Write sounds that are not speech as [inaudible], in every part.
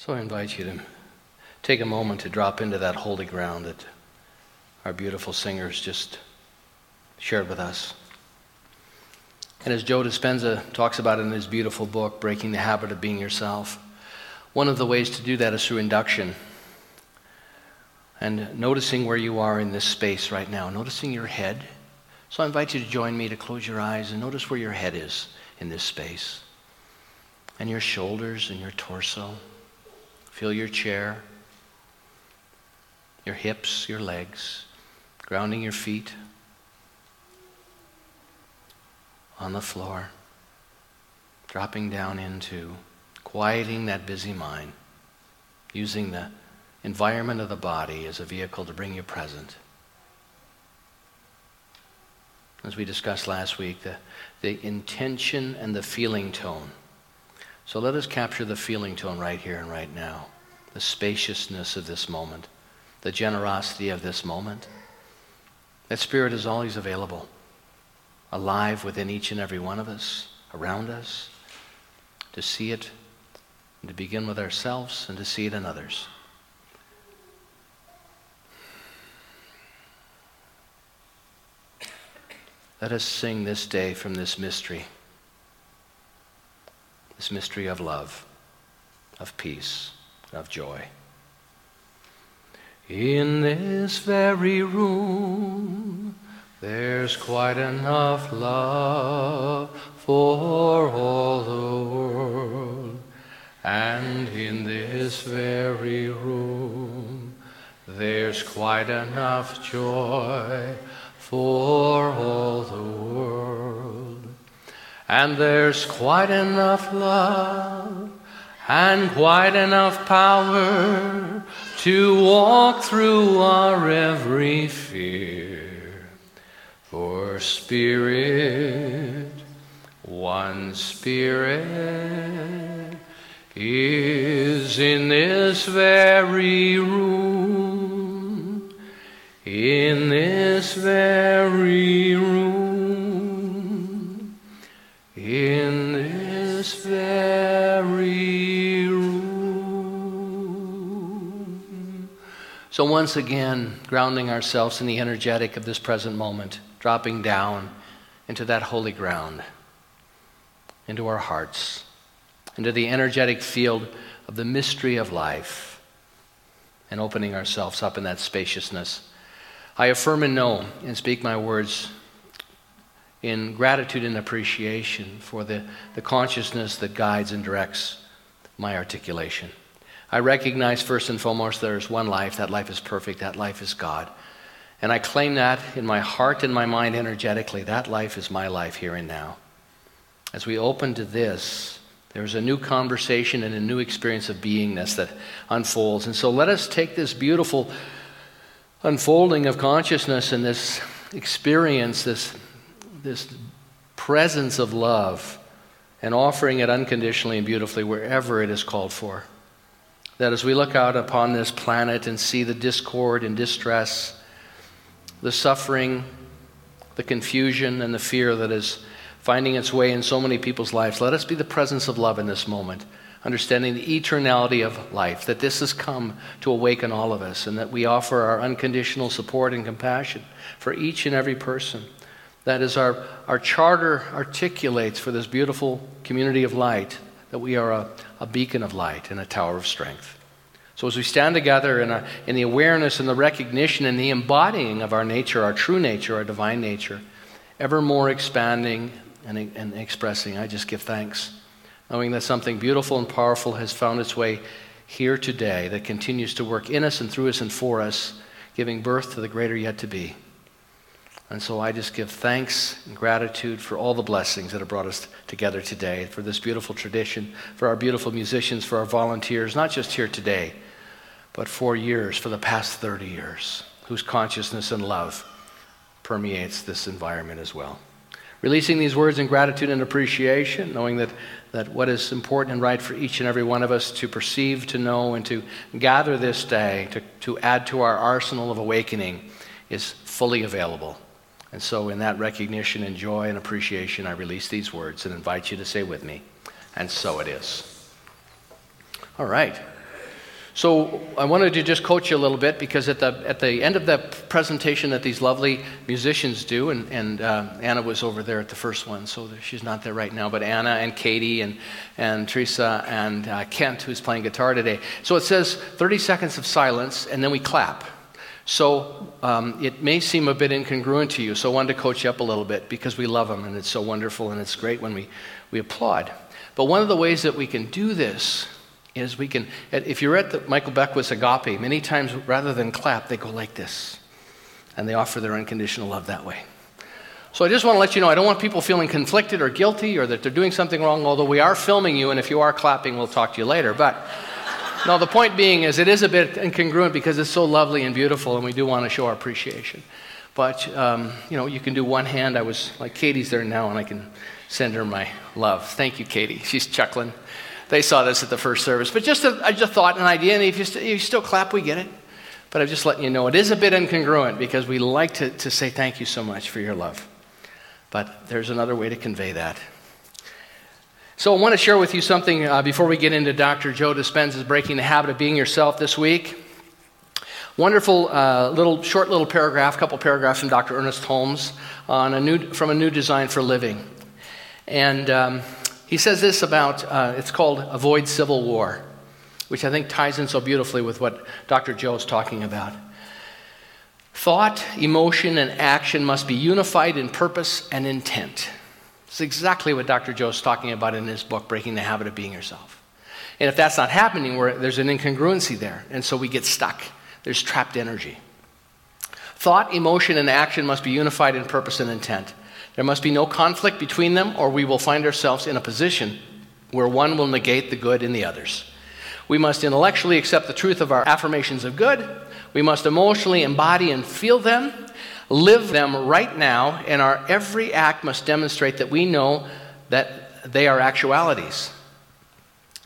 So I invite you to take a moment to drop into that holy ground that our beautiful singers just shared with us. And as Joe Dispenza talks about in his beautiful book, Breaking the Habit of Being Yourself, one of the ways to do that is through induction and noticing where you are in this space right now, noticing your head. So I invite you to join me to close your eyes and notice where your head is in this space, and your shoulders and your torso. Feel your chair, your hips, your legs, grounding your feet on the floor, dropping down into quieting that busy mind, using the environment of the body as a vehicle to bring you present. As we discussed last week, the, the intention and the feeling tone. So let us capture the feeling tone right here and right now, the spaciousness of this moment, the generosity of this moment. That Spirit is always available, alive within each and every one of us, around us, to see it, to begin with ourselves, and to see it in others. Let us sing this day from this mystery, this mystery of love, of peace, of joy. In this very room, there's quite enough love for all the world. And in this very room, there's quite enough joy for all the world. And there's quite enough love and quite enough power to walk through our every fear. For Spirit, one Spirit, is in this very room, in this very room, So, once again, grounding ourselves in the energetic of this present moment, dropping down into that holy ground, into our hearts, into the energetic field of the mystery of life, and opening ourselves up in that spaciousness I affirm and know and speak my words in gratitude and appreciation for the, the consciousness that guides and directs my articulation. I recognize first and foremost there is one life. That life is perfect. That life is God. And I claim that in my heart and my mind energetically. That life is my life here and now. As we open to this, there's a new conversation and a new experience of beingness that unfolds. And so let us take this beautiful unfolding of consciousness and this experience, this, this presence of love, and offering it unconditionally and beautifully wherever it is called for. That as we look out upon this planet and see the discord and distress, the suffering, the confusion, and the fear that is finding its way in so many people's lives, let us be the presence of love in this moment understanding the eternality of life, that this has come to awaken all of us, and that we offer our unconditional support and compassion for each and every person. That is, our, our charter articulates for this beautiful community of light that we are a, a beacon of light and a tower of strength. So, as we stand together in, our, in the awareness and the recognition and the embodying of our nature, our true nature, our divine nature, ever more expanding and, and expressing, I just give thanks knowing that something beautiful and powerful has found its way here today that continues to work in us and through us and for us, giving birth to the greater yet to be. And so I just give thanks and gratitude for all the blessings that have brought us together today, for this beautiful tradition, for our beautiful musicians, for our volunteers, not just here today, but for years, for the past 30 years, whose consciousness and love permeates this environment as well. Releasing these words in gratitude and appreciation, knowing that, that what is important and right for each and every one of us to perceive, to know, and to gather this day, to, to add to our arsenal of awakening, is fully available. And so, in that recognition and joy and appreciation, I release these words and invite you to say with me, and so it is. All right. So I wanted to just coach you a little bit because at the, at the end of the presentation that these lovely musicians do, and, and uh, Anna was over there at the first one, so she's not there right now, but Anna and Katie and, and Teresa and uh, Kent, who's playing guitar today. So it says 30 seconds of silence, and then we clap. So um, it may seem a bit incongruent to you, so I wanted to coach you up a little bit because we love them and it's so wonderful and it's great when we, we applaud. But one of the ways that we can do this is we can, if you're at the Michael Beckwith's Agape, many times rather than clap, they go like this. And they offer their unconditional love that way. So I just want to let you know I don't want people feeling conflicted or guilty or that they're doing something wrong, although we are filming you, and if you are clapping, we'll talk to you later. But no, the point being is it is a bit incongruent because it's so lovely and beautiful, and we do want to show our appreciation. But, um, you know, you can do one hand. I was like, Katie's there now, and I can send her my love. Thank you, Katie. She's chuckling. They saw this at the first service. But just a, just a thought, an idea, and if you, st- you still clap, we get it. But I'm just letting you know it is a bit incongruent because we like to, to say thank you so much for your love. But there's another way to convey that. So I want to share with you something uh, before we get into Dr. Joe Dispenza's Breaking the Habit of Being Yourself this week. Wonderful uh, little short little paragraph, couple paragraphs from Dr. Ernest Holmes on a new, from a new design for living. And um, he says this about uh, it's called Avoid Civil War, which I think ties in so beautifully with what Dr. Joe is talking about. Thought, emotion, and action must be unified in purpose and intent. It's exactly what Dr. Joe is talking about in his book, Breaking the Habit of Being Yourself. And if that's not happening, there's an incongruency there, and so we get stuck. There's trapped energy. Thought, emotion, and action must be unified in purpose and intent. There must be no conflict between them, or we will find ourselves in a position where one will negate the good in the others. We must intellectually accept the truth of our affirmations of good. We must emotionally embody and feel them, live them right now, and our every act must demonstrate that we know that they are actualities.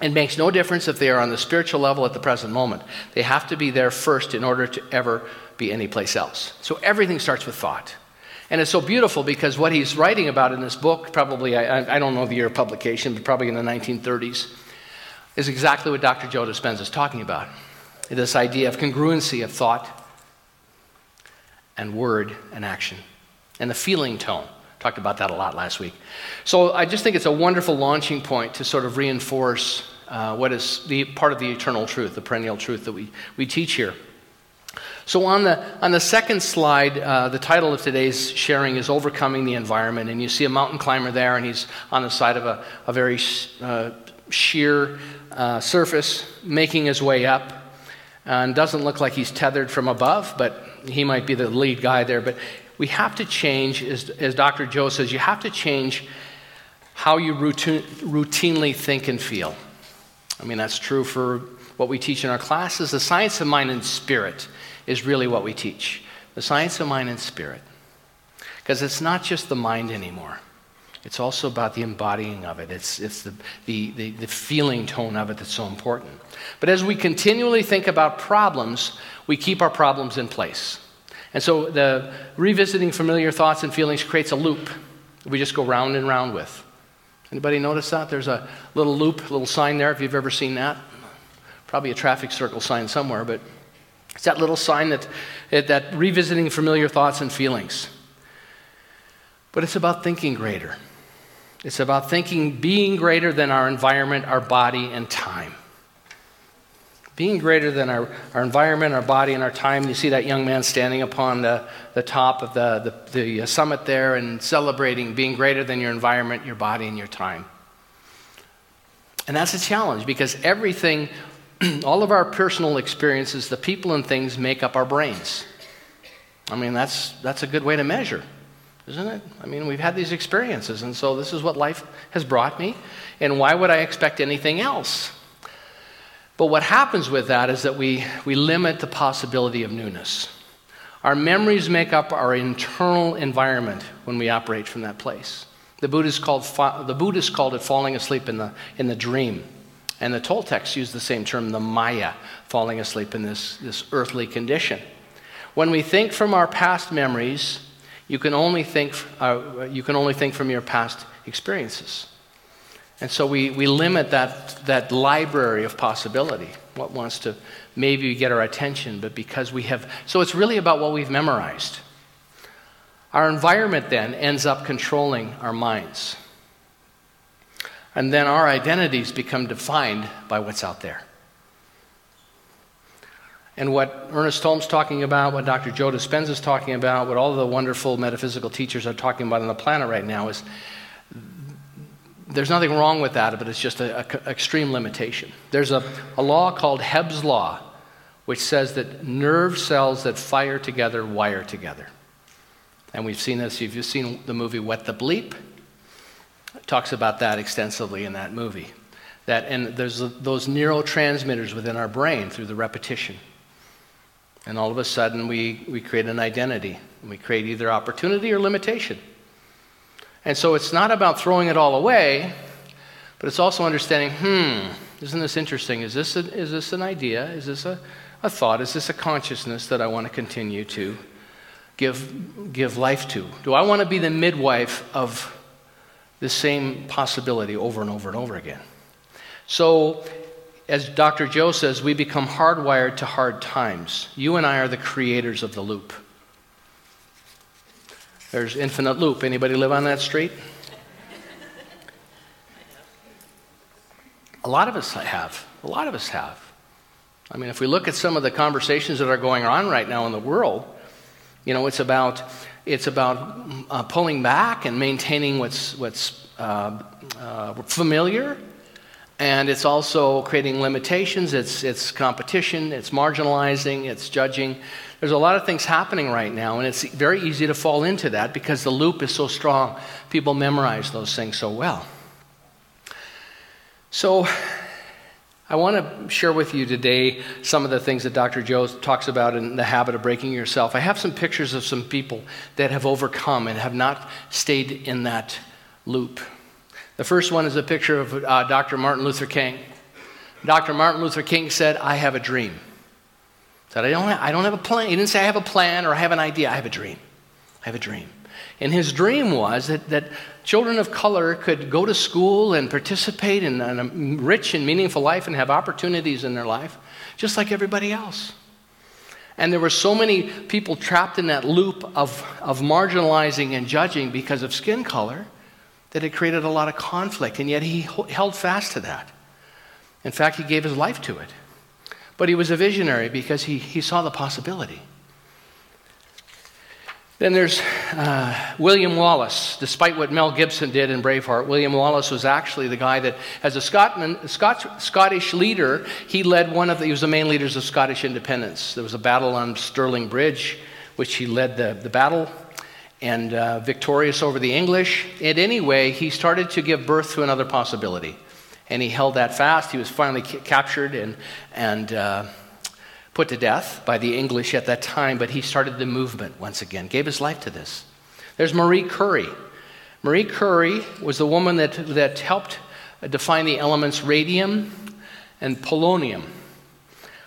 It makes no difference if they are on the spiritual level at the present moment. They have to be there first in order to ever be anyplace else. So everything starts with thought. And it's so beautiful because what he's writing about in this book, probably, I, I don't know the year of publication, but probably in the 1930s, is exactly what Dr. Joe Dispenza is talking about. This idea of congruency of thought and word and action, and the feeling tone. Talked about that a lot last week. So I just think it's a wonderful launching point to sort of reinforce uh, what is the part of the eternal truth, the perennial truth that we, we teach here. So, on the, on the second slide, uh, the title of today's sharing is Overcoming the Environment. And you see a mountain climber there, and he's on the side of a, a very uh, sheer uh, surface, making his way up. And doesn't look like he's tethered from above, but he might be the lead guy there. But we have to change, as, as Dr. Joe says, you have to change how you routine, routinely think and feel. I mean, that's true for what we teach in our classes. The science of mind and spirit is really what we teach the science of mind and spirit. Because it's not just the mind anymore. It's also about the embodying of it. It's, it's the, the, the, the, feeling tone of it that's so important. But as we continually think about problems, we keep our problems in place. And so the revisiting familiar thoughts and feelings creates a loop we just go round and round with. Anybody notice that? There's a little loop, little sign there if you've ever seen that. Probably a traffic circle sign somewhere, but it's that little sign that, that revisiting familiar thoughts and feelings. But it's about thinking greater. It's about thinking, being greater than our environment, our body, and time. Being greater than our, our environment, our body, and our time. You see that young man standing upon the, the top of the, the, the uh, summit there and celebrating being greater than your environment, your body, and your time. And that's a challenge because everything [clears throat] all of our personal experiences, the people and things make up our brains. I mean, that's, that's a good way to measure, isn't it? I mean, we've had these experiences, and so this is what life has brought me, and why would I expect anything else? But what happens with that is that we, we limit the possibility of newness. Our memories make up our internal environment when we operate from that place. The Buddhists called, the Buddhists called it falling asleep in the, in the dream. And the Toltecs use the same term, the Maya, falling asleep in this, this earthly condition. When we think from our past memories, you can only think, uh, you can only think from your past experiences. And so we, we limit that, that library of possibility, what wants to maybe get our attention, but because we have. So it's really about what we've memorized. Our environment then ends up controlling our minds. And then our identities become defined by what's out there. And what Ernest Holmes is talking about, what Dr. Joe Dispenza is talking about, what all the wonderful metaphysical teachers are talking about on the planet right now is there's nothing wrong with that, but it's just an extreme limitation. There's a, a law called Hebb's Law, which says that nerve cells that fire together wire together. And we've seen this, if you've seen the movie What the Bleep, it talks about that extensively in that movie. That, and there's those neurotransmitters within our brain through the repetition. And all of a sudden, we, we create an identity. And we create either opportunity or limitation. And so it's not about throwing it all away, but it's also understanding hmm, isn't this interesting? Is this, a, is this an idea? Is this a, a thought? Is this a consciousness that I want to continue to give, give life to? Do I want to be the midwife of the same possibility over and over and over again? So as Dr. Joe says, we become hardwired to hard times. You and I are the creators of the loop. There's infinite loop. Anybody live on that street? A lot of us have. A lot of us have. I mean, if we look at some of the conversations that are going on right now in the world, you know, it's about it's about uh, pulling back and maintaining what's what's uh, uh, familiar and it's also creating limitations, it's, it's competition, it's marginalizing, it's judging. There's a lot of things happening right now, and it's very easy to fall into that because the loop is so strong. People memorize those things so well. So, I want to share with you today some of the things that Dr. Joe talks about in the habit of breaking yourself. I have some pictures of some people that have overcome and have not stayed in that loop. The first one is a picture of uh, Dr. Martin Luther King. Dr. Martin Luther King said, I have a dream. He said, I don't, have, I don't have a plan. He didn't say, I have a plan or I have an idea. I have a dream. I have a dream. And his dream was that, that children of color could go to school and participate in a rich and meaningful life and have opportunities in their life, just like everybody else. And there were so many people trapped in that loop of, of marginalizing and judging because of skin color that had created a lot of conflict, and yet he held fast to that. In fact, he gave his life to it. But he was a visionary because he, he saw the possibility. Then there's uh, William Wallace. Despite what Mel Gibson did in Braveheart, William Wallace was actually the guy that, as a Scotman, Scot- Scottish leader, he led one of the, he was the main leaders of Scottish independence. There was a battle on Stirling Bridge, which he led the, the battle and uh, victorious over the English. And anyway, he started to give birth to another possibility. And he held that fast. He was finally ca- captured and, and uh, put to death by the English at that time, but he started the movement once again, gave his life to this. There's Marie Curie. Marie Curie was the woman that, that helped define the elements radium and polonium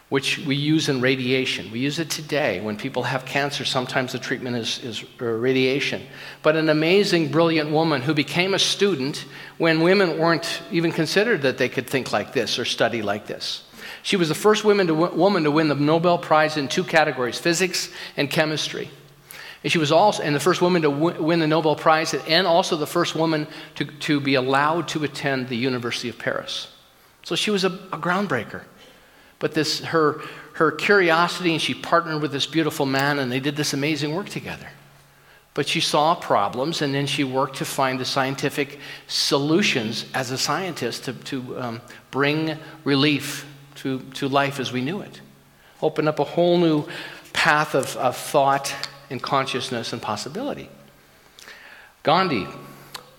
which we use in radiation. We use it today. When people have cancer, sometimes the treatment is, is uh, radiation. But an amazing, brilliant woman who became a student when women weren't even considered that they could think like this or study like this. She was the first woman to, woman to win the Nobel Prize in two categories physics and chemistry. And she was also, and the first woman to win the Nobel Prize, and also the first woman to, to be allowed to attend the University of Paris. So she was a, a groundbreaker. But this, her, her curiosity, and she partnered with this beautiful man, and they did this amazing work together. But she saw problems, and then she worked to find the scientific solutions as a scientist to, to um, bring relief to, to life as we knew it. Open up a whole new path of, of thought and consciousness and possibility. Gandhi,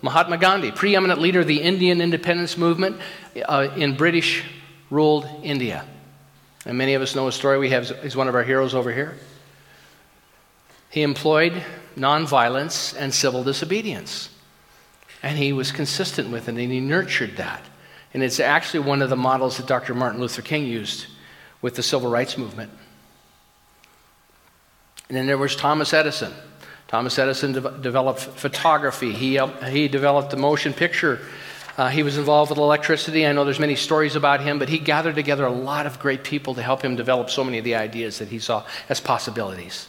Mahatma Gandhi, preeminent leader of the Indian independence movement uh, in British ruled India. And many of us know his story. We have, he's one of our heroes over here. He employed nonviolence and civil disobedience. And he was consistent with it, and he nurtured that. And it's actually one of the models that Dr. Martin Luther King used with the civil rights movement. And then there was Thomas Edison. Thomas Edison de- developed photography. He, uh, he developed the motion picture Uh, he was involved with electricity. I know there's many stories about him, but he gathered together a lot of great people to help him develop so many of the ideas that he saw as possibilities.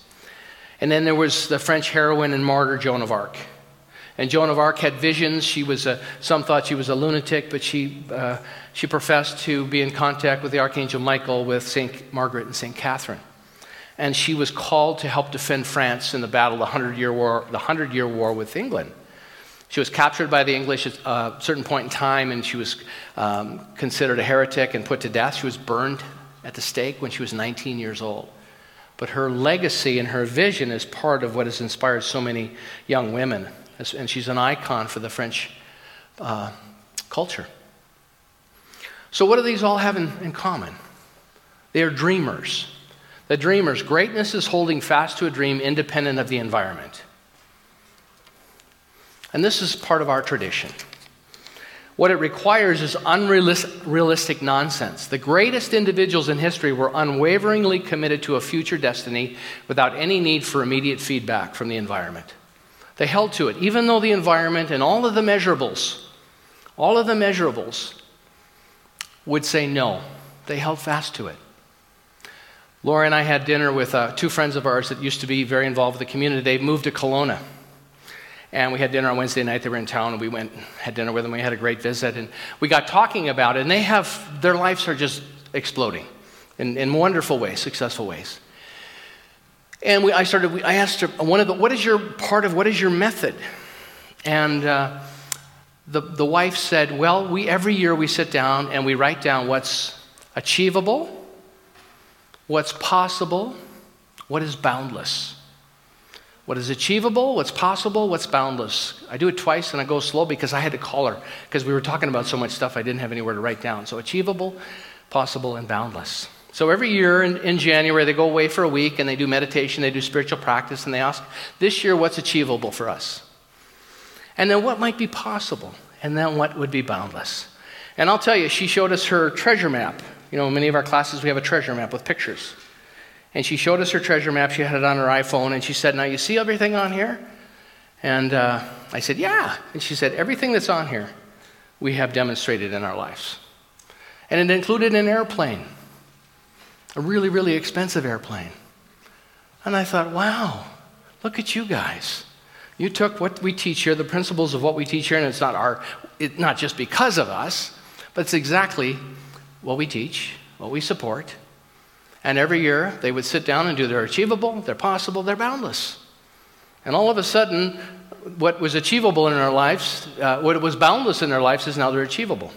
And then there was the French heroine and martyr Joan of Arc. And Joan of Arc had visions. She was a, some thought she was a lunatic, but she, uh, she professed to be in contact with the Archangel Michael, with St. Margaret and St. Catherine. And she was called to help defend France in the battle, of the Hundred Year War, the Hundred Year War with England. She was captured by the English at a certain point in time, and she was um, considered a heretic and put to death. She was burned at the stake when she was 19 years old. But her legacy and her vision is part of what has inspired so many young women, and she's an icon for the French uh, culture. So, what do these all have in, in common? They are dreamers. The dreamers, greatness is holding fast to a dream independent of the environment. And this is part of our tradition. What it requires is unrealistic nonsense. The greatest individuals in history were unwaveringly committed to a future destiny without any need for immediate feedback from the environment. They held to it, even though the environment and all of the measurables, all of the measurables would say no. They held fast to it. Laura and I had dinner with uh, two friends of ours that used to be very involved with the community. They moved to Kelowna. And we had dinner on Wednesday night. They were in town, and we went had dinner with them. We had a great visit, and we got talking about it. And they have their lives are just exploding in, in wonderful ways, successful ways. And we, I started. I asked her one of the, what is your part of what is your method? And uh, the the wife said, well, we every year we sit down and we write down what's achievable, what's possible, what is boundless what is achievable, what's possible, what's boundless. I do it twice and I go slow because I had to call her because we were talking about so much stuff I didn't have anywhere to write down. So, achievable, possible, and boundless. So, every year in, in January, they go away for a week and they do meditation, they do spiritual practice, and they ask, This year, what's achievable for us? And then what might be possible? And then what would be boundless? And I'll tell you, she showed us her treasure map. You know, in many of our classes, we have a treasure map with pictures. And she showed us her treasure map. She had it on her iPhone. And she said, Now you see everything on here? And uh, I said, Yeah. And she said, Everything that's on here, we have demonstrated in our lives. And it included an airplane, a really, really expensive airplane. And I thought, Wow, look at you guys. You took what we teach here, the principles of what we teach here, and it's not our, it, not just because of us, but it's exactly what we teach, what we support, and every year they would sit down and do their achievable, their possible, their boundless. And all of a sudden, what was achievable in their lives, uh, what was boundless in their lives, is now they're achievable.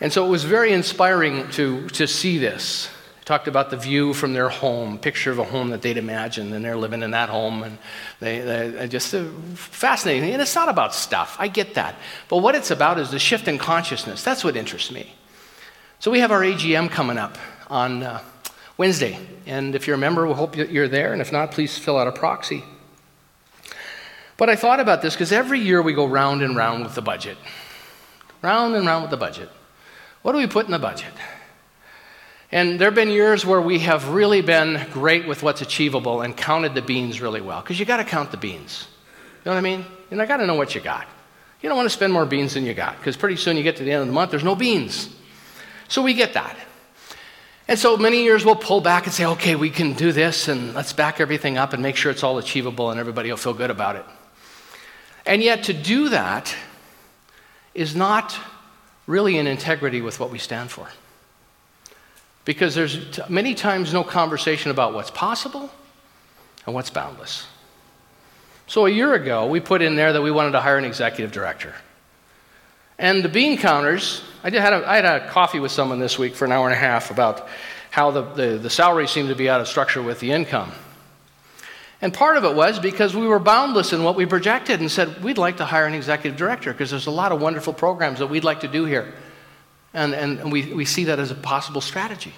And so it was very inspiring to, to see this. Talked about the view from their home, picture of a home that they'd imagined, and they're living in that home, and they, they just uh, fascinating. And it's not about stuff, I get that. But what it's about is the shift in consciousness. That's what interests me. So we have our AGM coming up on uh, Wednesday. And if you're a member, we hope you're there. And if not, please fill out a proxy. But I thought about this because every year we go round and round with the budget. Round and round with the budget. What do we put in the budget? And there have been years where we have really been great with what's achievable and counted the beans really well. Because you got to count the beans. You know what I mean? And I got to know what you got. You don't want to spend more beans than you got. Because pretty soon you get to the end of the month, there's no beans. So we get that. And so many years we'll pull back and say, okay, we can do this and let's back everything up and make sure it's all achievable and everybody will feel good about it. And yet to do that is not really in integrity with what we stand for. Because there's many times no conversation about what's possible and what's boundless. So a year ago, we put in there that we wanted to hire an executive director. And the bean counters, I, had a, I had a coffee with someone this week for an hour and a half about how the, the, the salary seemed to be out of structure with the income. And part of it was because we were boundless in what we projected and said, we'd like to hire an executive director because there's a lot of wonderful programs that we'd like to do here. And, and we, we see that as a possible strategy.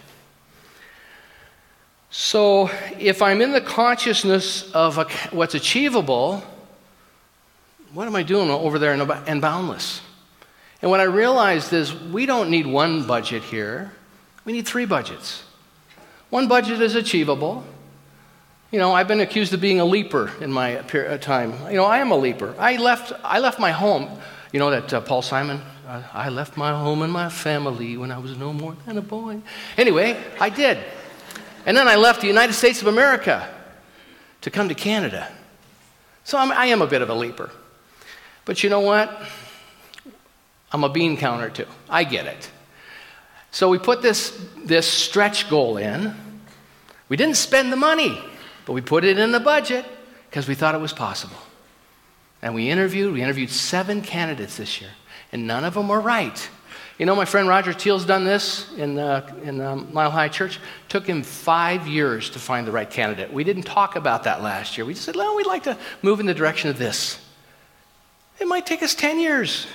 So if I'm in the consciousness of a, what's achievable, what am I doing over there in, in boundless? And what I realized is we don't need one budget here, we need three budgets. One budget is achievable. You know, I've been accused of being a leaper in my uh, time. You know, I am a leaper. I left, I left my home you know that uh, Paul Simon? Uh, I left my home and my family when I was no more than a boy. Anyway, I did. And then I left the United States of America to come to Canada. So I'm, I am a bit of a leaper. But you know what? I'm a bean counter too. I get it. So we put this, this stretch goal in. We didn't spend the money, but we put it in the budget because we thought it was possible. And we interviewed, we interviewed seven candidates this year, and none of them were right. You know, my friend Roger Teel's done this in, uh, in um, Mile Hi Church. Took him five years to find the right candidate. We didn't talk about that last year. We just said, well, we'd like to move in the direction of this. It might take us 10 years.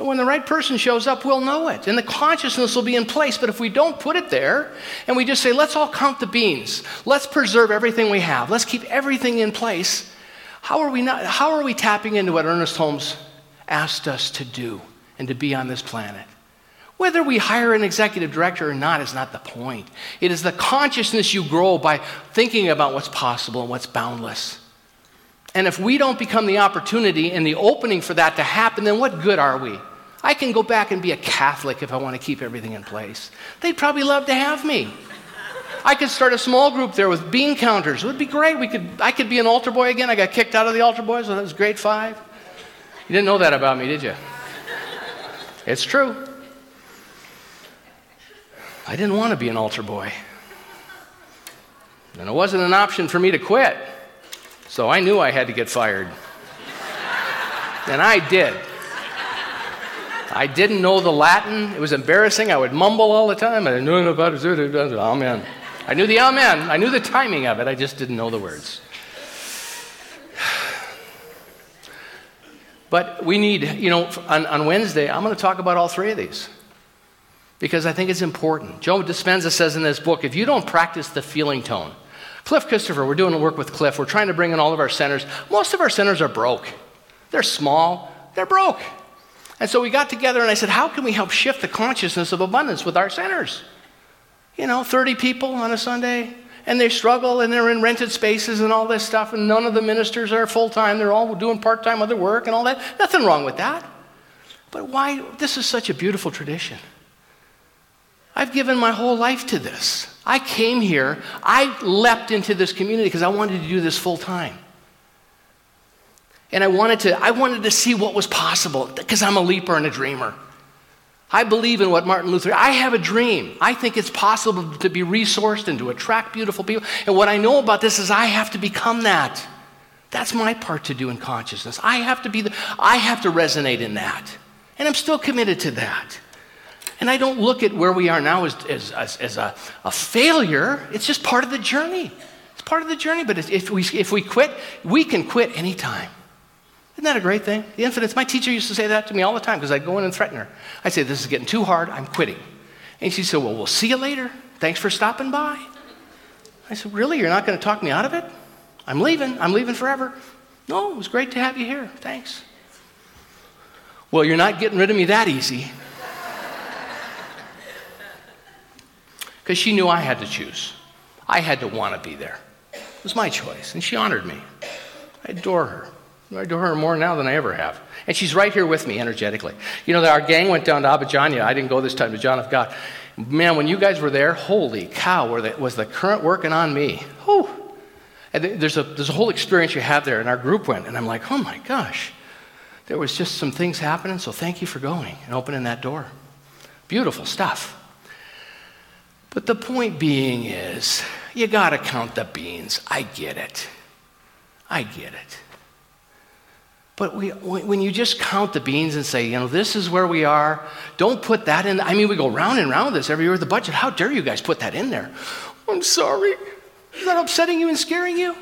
But when the right person shows up, we'll know it. And the consciousness will be in place. But if we don't put it there and we just say, let's all count the beans, let's preserve everything we have, let's keep everything in place, how are we, not, how are we tapping into what Ernest Holmes asked us to do and to be on this planet? Whether we hire an executive director or not is not the point. It is the consciousness you grow by thinking about what's possible and what's boundless. And if we don't become the opportunity and the opening for that to happen, then what good are we? I can go back and be a Catholic if I want to keep everything in place. They'd probably love to have me. I could start a small group there with bean counters. It would be great. We could, I could be an altar boy again. I got kicked out of the altar boys when I was grade five. You didn't know that about me, did you? It's true. I didn't want to be an altar boy. And it wasn't an option for me to quit. So I knew I had to get fired. and I did. I didn't know the Latin. It was embarrassing. I would mumble all the time. I knew about. Amen. I knew the amen. I knew the timing of it. I just didn't know the words. But we need, you know, on, on Wednesday, I'm going to talk about all three of these because I think it's important. Joe Dispenza says in this book if you don't practice the feeling tone, Clif Christopher, we're doing work with Clif. We're trying to bring in all of our centers. Most of our centers are broke. They're small, they're broke. And so we got together and I said, How can we help shift the consciousness of abundance with our centers? You know, 30 people on a Sunday, and they struggle and they're in rented spaces and all this stuff, and none of the ministers are full time. They're all doing part time other work and all that. Nothing wrong with that. But why? This is such a beautiful tradition. I've given my whole life to this. I came here, I leapt into this community because I wanted to do this full time. And I wanted to, I wanted to see what was possible because I'm a leaper and a dreamer. I believe in what Martin Luther, I have a dream. I think it's possible to be resourced and to attract beautiful people. And what I know about this is I have to become that. That's my part to do in consciousness. I have to be the, I have to resonate in that. And I'm still committed to that. And I don't look at where we are now as, as, as, as a, a, failure. It's just part of the journey. It's part of the journey. But if we, if we quit, we can quit anytime. Isn't that a great thing? The infinite. My teacher used to say that to me all the time because I'd go in and threaten her. I'd say, This is getting too hard. I'm quitting. And she said, Well, we'll see you later. Thanks for stopping by. I said, Really? You're not going to talk me out of it? I'm leaving. I'm leaving forever. No, it was great to have you here. Thanks. Well, you're not getting rid of me that easy. [laughs] because she knew I had to choose. I had to want to be there. It was my choice, and she honored me. I adore her. I do her more now than I ever have. And she's right here with me energetically. You know, our gang went down to Abadiânia. I didn't go this time to John of God. Man, when you guys were there, holy cow, was the current working on me. Whew. And there's a, there's a whole experience you have there, and our group went, and I'm like, oh my gosh. There was just some things happening, so thank you for going and opening that door. Beautiful stuff. But the point being is, you got to count the beans. I get it. I get it. But we, when you just count the beans and say, you know, this is where we are, don't put that in. I mean, we go round and round with this every year with the budget. How dare you guys put that in there? I'm sorry. Is that upsetting you and scaring you?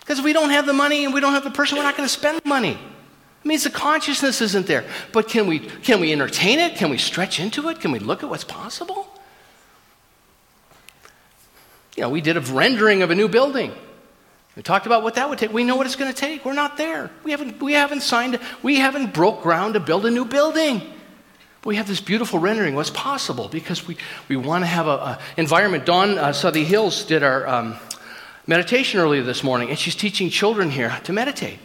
Because if we don't have the money and we don't have the person, we're not going to spend the money. It means the consciousness isn't there. But can we, can we entertain it? Can we stretch into it? Can we look at what's possible? You know, we did a rendering of a new building. We talked about what that would take. We know what it's going to take. We're not there. We haven't, we haven't signed, we haven't broke ground to build a new building. We have this beautiful rendering. What's possible? Because we, we want to have an environment. Dawn uh, Southey Hills did our um, meditation earlier this morning, and she's teaching children here to meditate.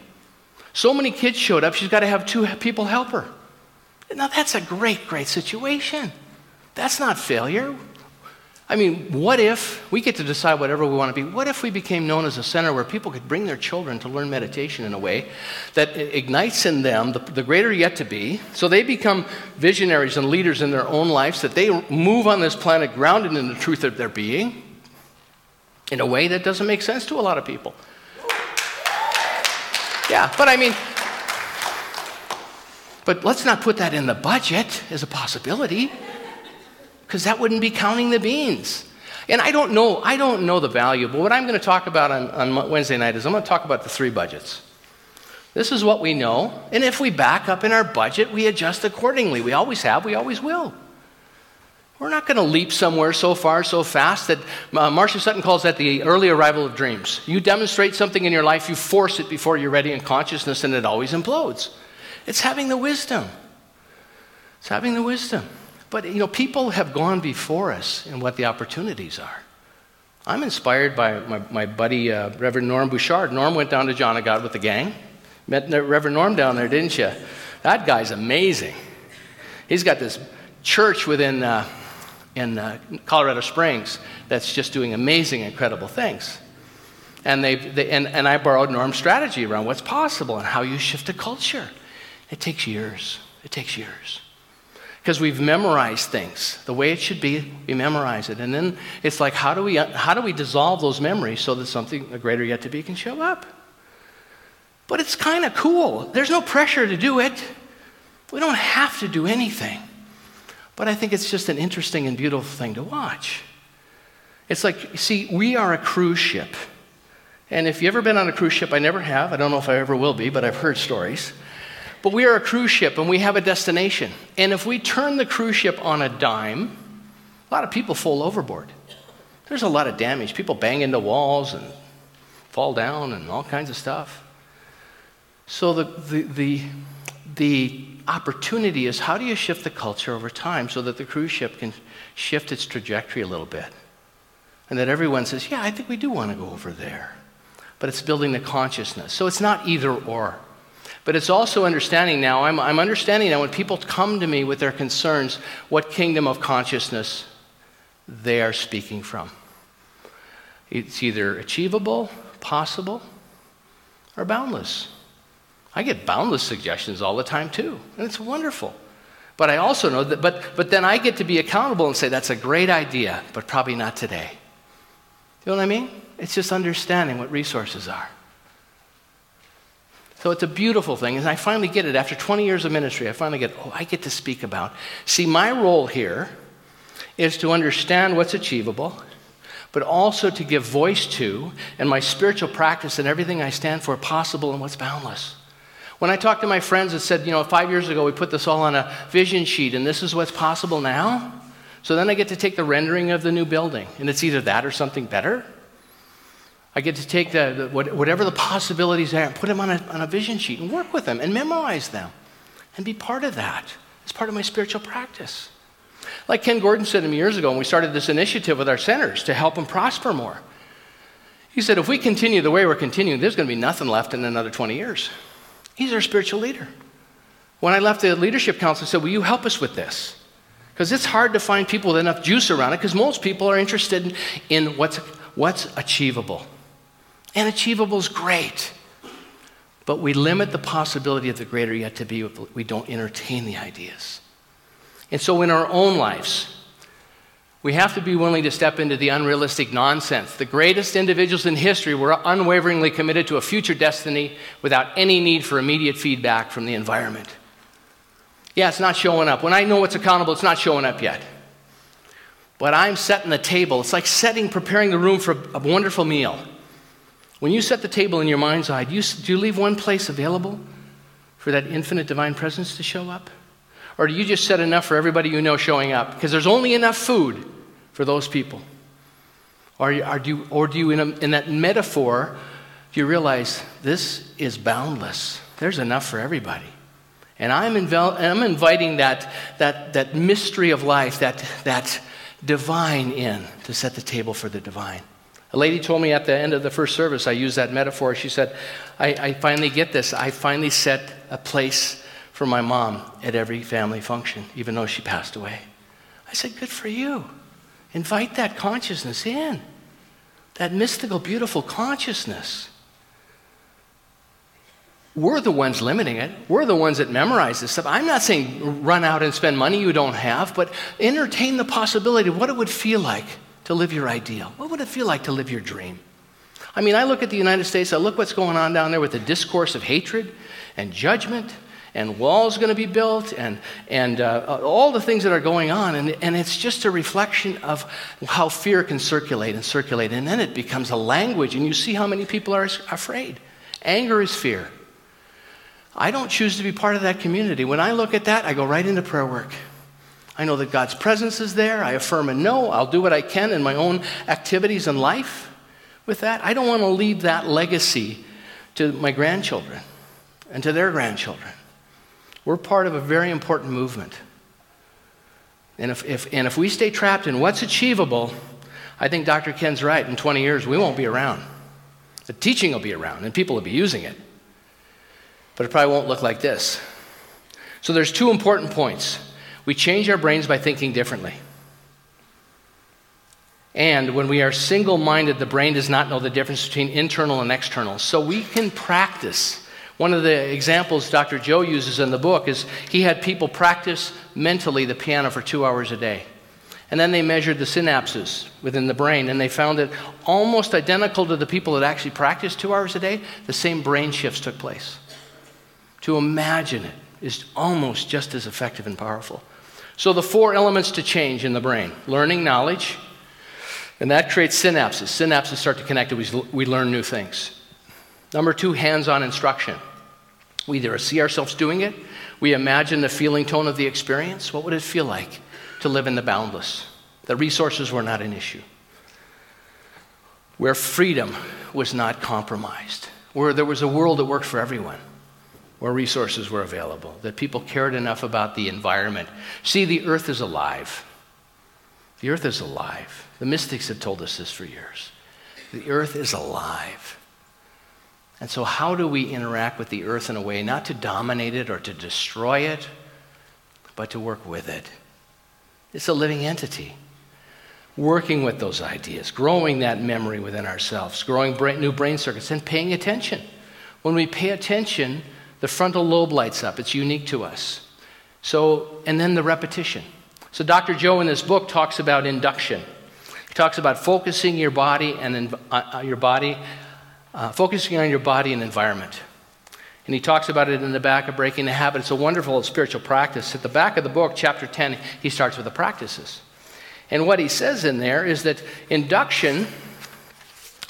So many kids showed up, she's got to have two people help her. Now, that's a great, great situation. That's not failure. I mean, what if we get to decide whatever we want to be? What if we became known as a center where people could bring their children to learn meditation in a way that ignites in them the, the, greater yet to be, so they become visionaries and leaders in their own lives, that they move on this planet grounded in the truth of their being in a way that doesn't make sense to a lot of people? Yeah, but I mean, but let's not put that in the budget as a possibility because that wouldn't be counting the beans. And I don't know, I don't know the value, but what I'm going to talk about on, on Wednesday night is I'm going to talk about the three budgets. This is what we know, and if we back up in our budget, we adjust accordingly. We always have, we always will. We're not going to leap somewhere so far, so fast that uh, Marcia Sutton calls that the early arrival of dreams. You demonstrate something in your life, you force it before you're ready in consciousness, and it always implodes. It's having the wisdom. It's having the wisdom. But, you know, people have gone before us in what the opportunities are. I'm inspired by my, my buddy, uh, Reverend Norm Bouchard. Norm went down to John of God with the gang. Met Reverend Norm down there, didn't you? That guy's amazing. He's got this church within uh, in uh, Colorado Springs that's just doing amazing, incredible things. And, they, and, and I borrowed Norm's strategy around what's possible and how you shift a culture. It takes years. It takes years because we've memorized things. The way it should be we memorize it. And then it's like how do we how do we dissolve those memories so that something a greater yet to be can show up? But it's kind of cool. There's no pressure to do it. We don't have to do anything. But i think it's just an interesting and beautiful thing to watch. It's like see we are a cruise ship. And if you've ever been on a cruise ship i never have. I don't know if i ever will be but i've heard stories but we are a cruise ship and we have a destination. And if we turn the cruise ship on a dime, a lot of people fall overboard. There's a lot of damage. People bang into walls and fall down and all kinds of stuff. So the, the, the, the opportunity is how do you shift the culture over time so that the cruise ship can shift its trajectory a little bit? And that everyone says, yeah, I think we do want to go over there. But it's building the consciousness. So it's not either or. But it's also understanding now, I'm, I'm understanding now when people come to me with their concerns, what kingdom of consciousness they are speaking from. It's either achievable, possible, or boundless. I get boundless suggestions all the time too, and it's wonderful. But I also know that, but, but then I get to be accountable and say, that's a great idea, but probably not today. You know what I mean? It's just understanding what resources are. So it's a beautiful thing. And I finally get it. After 20 years of ministry, I finally get, oh, I get to speak about. See, my role here is to understand what's achievable, but also to give voice to, and my spiritual practice and everything I stand for possible and what's boundless. When I talked to my friends that said, you know, five years ago we put this all on a vision sheet and this is what's possible now, so then I get to take the rendering of the new building, and it's either that or something better. I get to take the, the, whatever the possibilities are and put them on a, on a vision sheet and work with them and memorize them and be part of that as part of my spiritual practice. Like Ken Gordon said to me years ago when we started this initiative with our centers to help them prosper more. He said, if we continue the way we're continuing, there's going to be nothing left in another 20 years. He's our spiritual leader. When I left the leadership council, I said, Will you help us with this? Because it's hard to find people with enough juice around it because most people are interested in what's, what's achievable. And achievable is great. But we limit the possibility of the greater yet to be we don't entertain the ideas. And so, in our own lives, we have to be willing to step into the unrealistic nonsense. The greatest individuals in history were unwaveringly committed to a future destiny without any need for immediate feedback from the environment. Yeah, it's not showing up. When I know what's accountable, it's not showing up yet. But I'm setting the table. It's like setting, preparing the room for a wonderful meal. When you set the table in your mind's eye, do you, do you leave one place available for that infinite divine presence to show up? Or do you just set enough for everybody you know showing up? Because there's only enough food for those people. Or, do you, or do you in, a, in that metaphor, do you realize this is boundless? There's enough for everybody. And I'm, invel- I'm inviting that, that, that mystery of life, that, that divine in to set the table for the divine. A lady told me at the end of the first service, I used that metaphor. She said, I, I finally get this. I finally set a place for my mom at every family function, even though she passed away. I said, Good for you. Invite that consciousness in, that mystical, beautiful consciousness. We're the ones limiting it. We're the ones that memorize this stuff. I'm not saying run out and spend money you don't have, but entertain the possibility of what it would feel like to live your ideal? What would it feel like to live your dream? I mean, I look at the United States, I look what's going on down there with the discourse of hatred and judgment, and walls going to be built, and, and uh, all the things that are going on. And, and it's just a reflection of how fear can circulate and circulate. And then it becomes a language, and you see how many people are afraid. Anger is fear. I don't choose to be part of that community. When I look at that, I go right into prayer work. I know that God's presence is there. I affirm and know. I'll do what I can in my own activities and life with that. I don't want to leave that legacy to my grandchildren and to their grandchildren. We're part of a very important movement. And if, if, and if we stay trapped in what's achievable, I think Dr. Ken's right. In 20 years, we won't be around. The teaching will be around and people will be using it. But it probably won't look like this. So there's two important points. We change our brains by thinking differently. And when we are single minded, the brain does not know the difference between internal and external. So we can practice. One of the examples Dr. Joe uses in the book is he had people practice mentally the piano for two hours a day. And then they measured the synapses within the brain, and they found that almost identical to the people that actually practiced two hours a day, the same brain shifts took place. To imagine it is almost just as effective and powerful. So, the four elements to change in the brain learning knowledge, and that creates synapses. Synapses start to connect, we learn new things. Number two, hands on instruction. We either see ourselves doing it, we imagine the feeling tone of the experience. What would it feel like to live in the boundless? The resources were not an issue. Where freedom was not compromised, where there was a world that worked for everyone where resources were available, that people cared enough about the environment. See, the earth is alive. The earth is alive. The mystics have told us this for years. The earth is alive. And so, how do we interact with the earth in a way not to dominate it or to destroy it, but to work with it? It's a living entity. Working with those ideas, growing that memory within ourselves, growing new brain circuits, and paying attention. When we pay attention, the frontal lobe lights up, it's unique to us. So, and then the repetition. So, Dr. Joe in this book talks about induction. He talks about focusing your body and uh, uh, your body, uh, focusing on your body and environment. And he talks about it in the back of Breaking the Habit. It's a wonderful spiritual practice. At the back of the book, chapter 10, he starts with the practices. And what he says in there is that induction,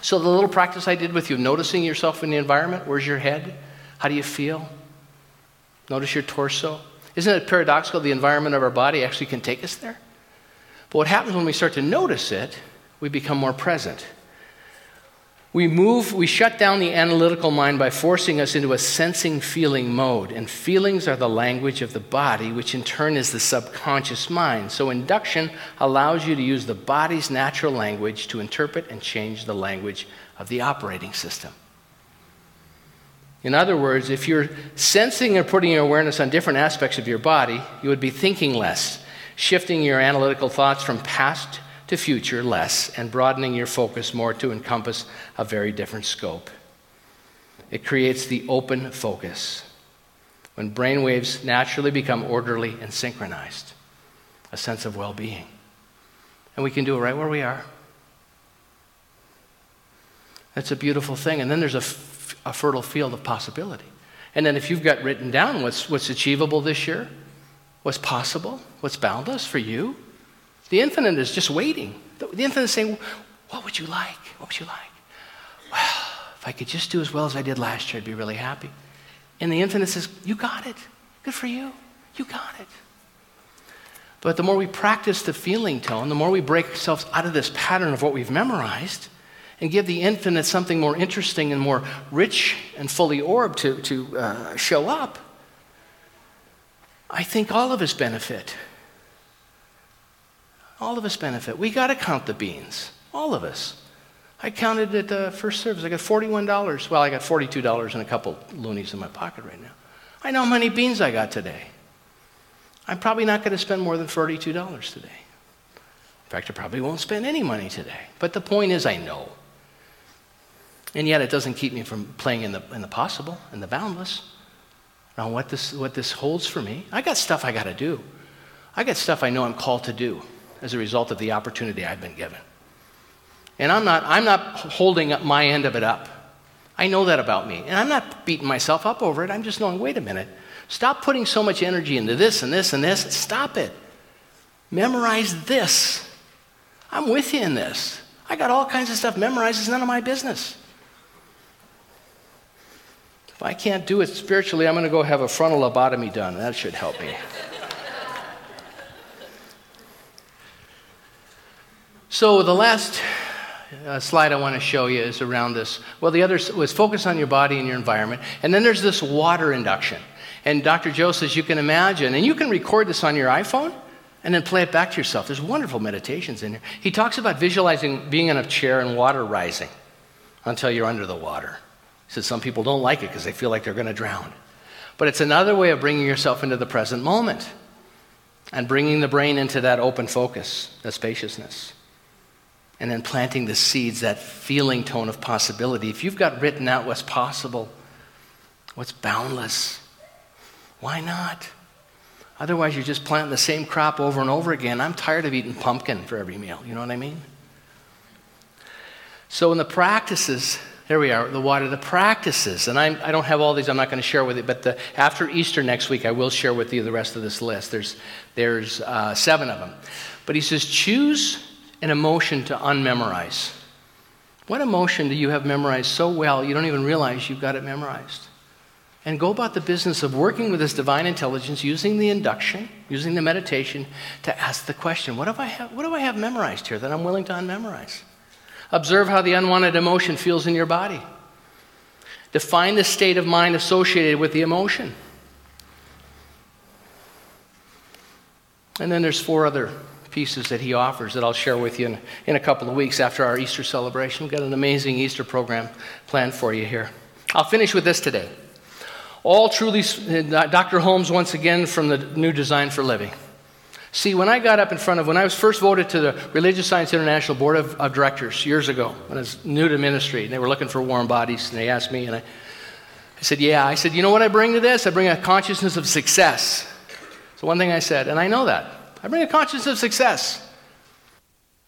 so the little practice I did with you, noticing yourself in the environment, where's your head? How do you feel? Notice your torso. Isn't it paradoxical? The environment of our body actually can take us there. But what happens when we start to notice it, we become more present. We move, we shut down the analytical mind by forcing us into a sensing feeling mode. And feelings are the language of the body, which in turn is the subconscious mind. So induction allows you to use the body's natural language to interpret and change the language of the operating system. In other words, if you're sensing and putting your awareness on different aspects of your body, you would be thinking less, shifting your analytical thoughts from past to future less, and broadening your focus more to encompass a very different scope. It creates the open focus when brain waves naturally become orderly and synchronized, a sense of well being. And we can do it right where we are. That's a beautiful thing. And then there's a a fertile field of possibility. And then if you've got written down what's, what's achievable this year, what's possible, what's boundless for you, the infinite is just waiting. The, the infinite is saying, What would you like? What would you like? Well, if I could just do as well as I did last year, I'd be really happy. And the infinite says, You got it. Good for you. You got it. But the more we practice the feeling tone, the more we break ourselves out of this pattern of what we've memorized, and give the infinite something more interesting and more rich and fully orbed to, to uh, show up, I think all of us benefit. All of us benefit. We got to count the beans. All of us. I counted at the first service. I got $41. Well, I got $42 and a couple loonies in my pocket right now. I know how many beans I got today. I'm probably not going to spend more than $42 today. In fact, I probably won't spend any money today. But the point is, I know. And yet, it doesn't keep me from playing in the, in the possible in the boundless on what this, what this holds for me. I got stuff I got to do. I got stuff I know I'm called to do as a result of the opportunity I've been given. And I'm not, I'm not holding up my end of it up. I know that about me. And I'm not beating myself up over it. I'm just knowing, wait a minute. Stop putting so much energy into this and this and this. Stop it. Memorize this. I'm with you in this. I got all kinds of stuff memorized. It's none of my business. If I can't do it spiritually, I'm going to go have a frontal lobotomy done. That should help me. so, the last uh, slide I want to show you is around this. Well, the other was focus on your body and your environment. And then there's this water induction. And Dr. Joe says you can imagine, and you can record this on your iPhone and then play it back to yourself. There's wonderful meditations in here. He talks about visualizing being in a chair and water rising until you're under the water. Says some people don't like it because they feel like they're going to drown. But it's another way of bringing yourself into the present moment and bringing the brain into that open focus, that spaciousness. And then planting the seeds, that feeling tone of possibility. If you've got written out what's possible, what's boundless, why not? Otherwise, you're just planting the same crop over and over again. I'm tired of eating pumpkin for every meal. You know what I mean? So, in the practices, there we are, the water, the practices. And I'm, I do not have all these, I'm not going to share with you, but the, after Easter next week, I will share with you the rest of this list. There's, there's uh, seven of them. But he says, choose an emotion to unmemorize. What emotion do you have memorized so well you don't even realize you've got it memorized? And go about the business of working with this divine intelligence using the induction, using the meditation to ask the question what, have I have, what do I have memorized here that I'm willing to unmemorize? Observe how the unwanted emotion feels in your body. Define the state of mind associated with the emotion. And then there's four other pieces that he offers that I'll share with you in, in a couple of weeks after our Easter celebration. We've got an amazing Easter program planned for you here. I'll finish with this today. All truly, uh, Dr. Holmes, once again, from the New Design for Living. See, when I got up in front of, when I was first voted to the Religious Science International Board of, of Directors years ago, when I was new to ministry, and they were looking for warm bodies, and they asked me, and I, I said, Yeah. I said, You know what I bring to this? I bring a consciousness of success. So, one thing I said, and I know that. I bring a consciousness of success.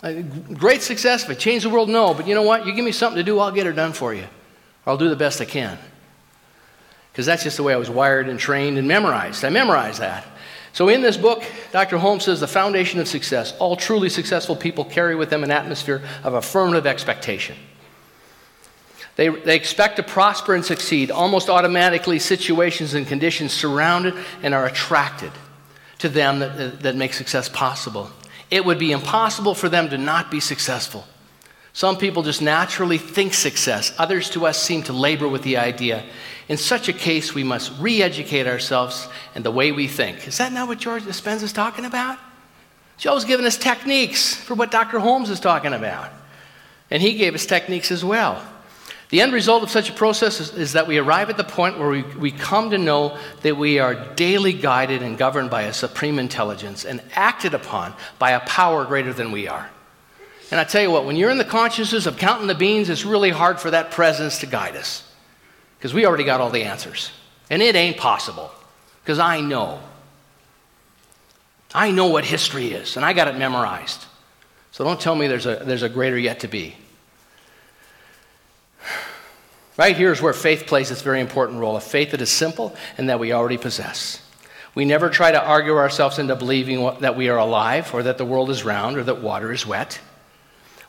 great success. If I change the world, no. But you know what? You give me something to do, I'll get it done for you. I'll do the best I can. Because that's just the way I was wired and trained and memorized. I memorized that. So, in this book, Dr. Holmes says the foundation of success all truly successful people carry with them an atmosphere of affirmative expectation. They, they expect to prosper and succeed. Almost automatically, situations and conditions surround it and are attracted to them that, that make success possible. It would be impossible for them to not be successful. Some people just naturally think success, others to us seem to labor with the idea. In such a case, we must re educate ourselves and the way we think. Is that not what George Dispenza is talking about? Joe's giving us techniques for what Dr. Holmes is talking about. And he gave us techniques as well. The end result of such a process is, is, that we arrive at the point where we, we come to know that we are daily guided and governed by a supreme intelligence and acted upon by a power greater than we are. And I tell you what, when you're in the consciousness of counting the beans, it's really hard for that presence to guide us because we already got all the answers. And it ain't possible because I know. I know what history is, and I got it memorized. So don't tell me there's a, there's a greater yet to be. [sighs] Right here is where faith plays its very important role a faith that is simple and that we already possess. We never try to argue ourselves into believing that we are alive or that the world is round or that water is wet.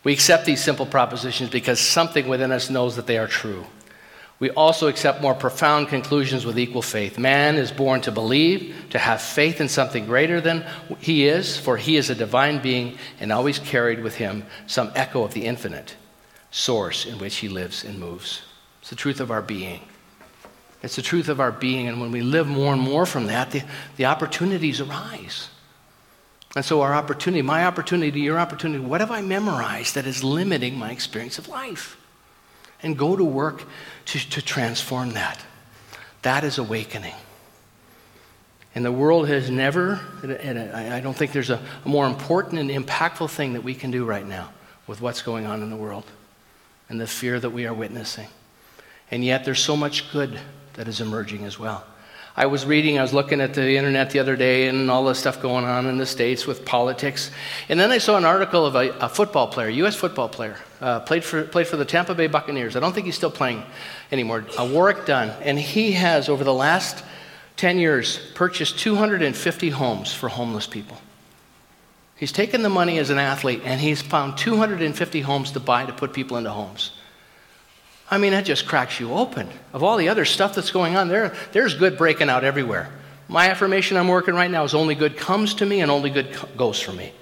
We accept these simple propositions because something within us knows that they are true. We also accept more profound conclusions with equal faith. Man is born to believe, to have faith in something greater than he is, for he is a divine being and always carried with him some echo of the infinite source in which he lives and moves. It's the truth of our being. It's the truth of our being, and when we live more and more from that, the, the opportunities arise. And so, our opportunity, my opportunity, your opportunity, what have I memorized that is limiting my experience of life? And go to work to, to transform that. That is awakening. And the world has never, and I don't think there's a, a more important and impactful thing that we can do right now with what's going on in the world and the fear that we are witnessing. And yet, there's so much good that is emerging as well. I was reading, I was looking at the internet the other day and all the stuff going on in the States with politics. And then I saw an article of a, a football player, U.S. football player, uh, played, for, played for the Tampa Bay Buccaneers. I don't think he's still playing anymore, uh, Warrick Dunn. And he has, over the last 10 years, purchased 250 homes for homeless people. He's taken the money as an athlete and he's found 250 homes to buy to put people into homes. I mean, that just cracks you open. Of all the other stuff that's going on, there, there's good breaking out everywhere. My affirmation I'm working right now is only good comes to me and only good goes for me.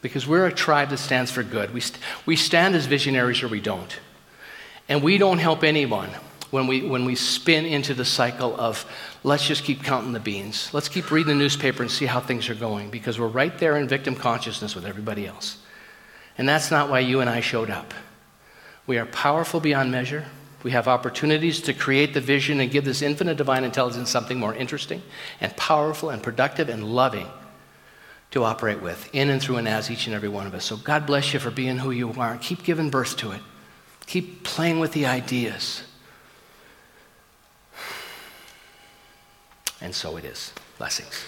Because we're a tribe that stands for good. We, st- we stand as visionaries or we don't. And we don't help anyone when we, when we spin into the cycle of let's just keep counting the beans. Let's keep reading the newspaper and see how things are going because we're right there in victim consciousness with everybody else. And that's not why you and I showed up. We are powerful beyond measure. We have opportunities to create the vision and give this infinite divine intelligence something more interesting and powerful and productive and loving to operate with, in and through and as each and every one of us. So God bless you for being who you are. Keep giving birth to it. Keep playing with the ideas. And so it is. Blessings.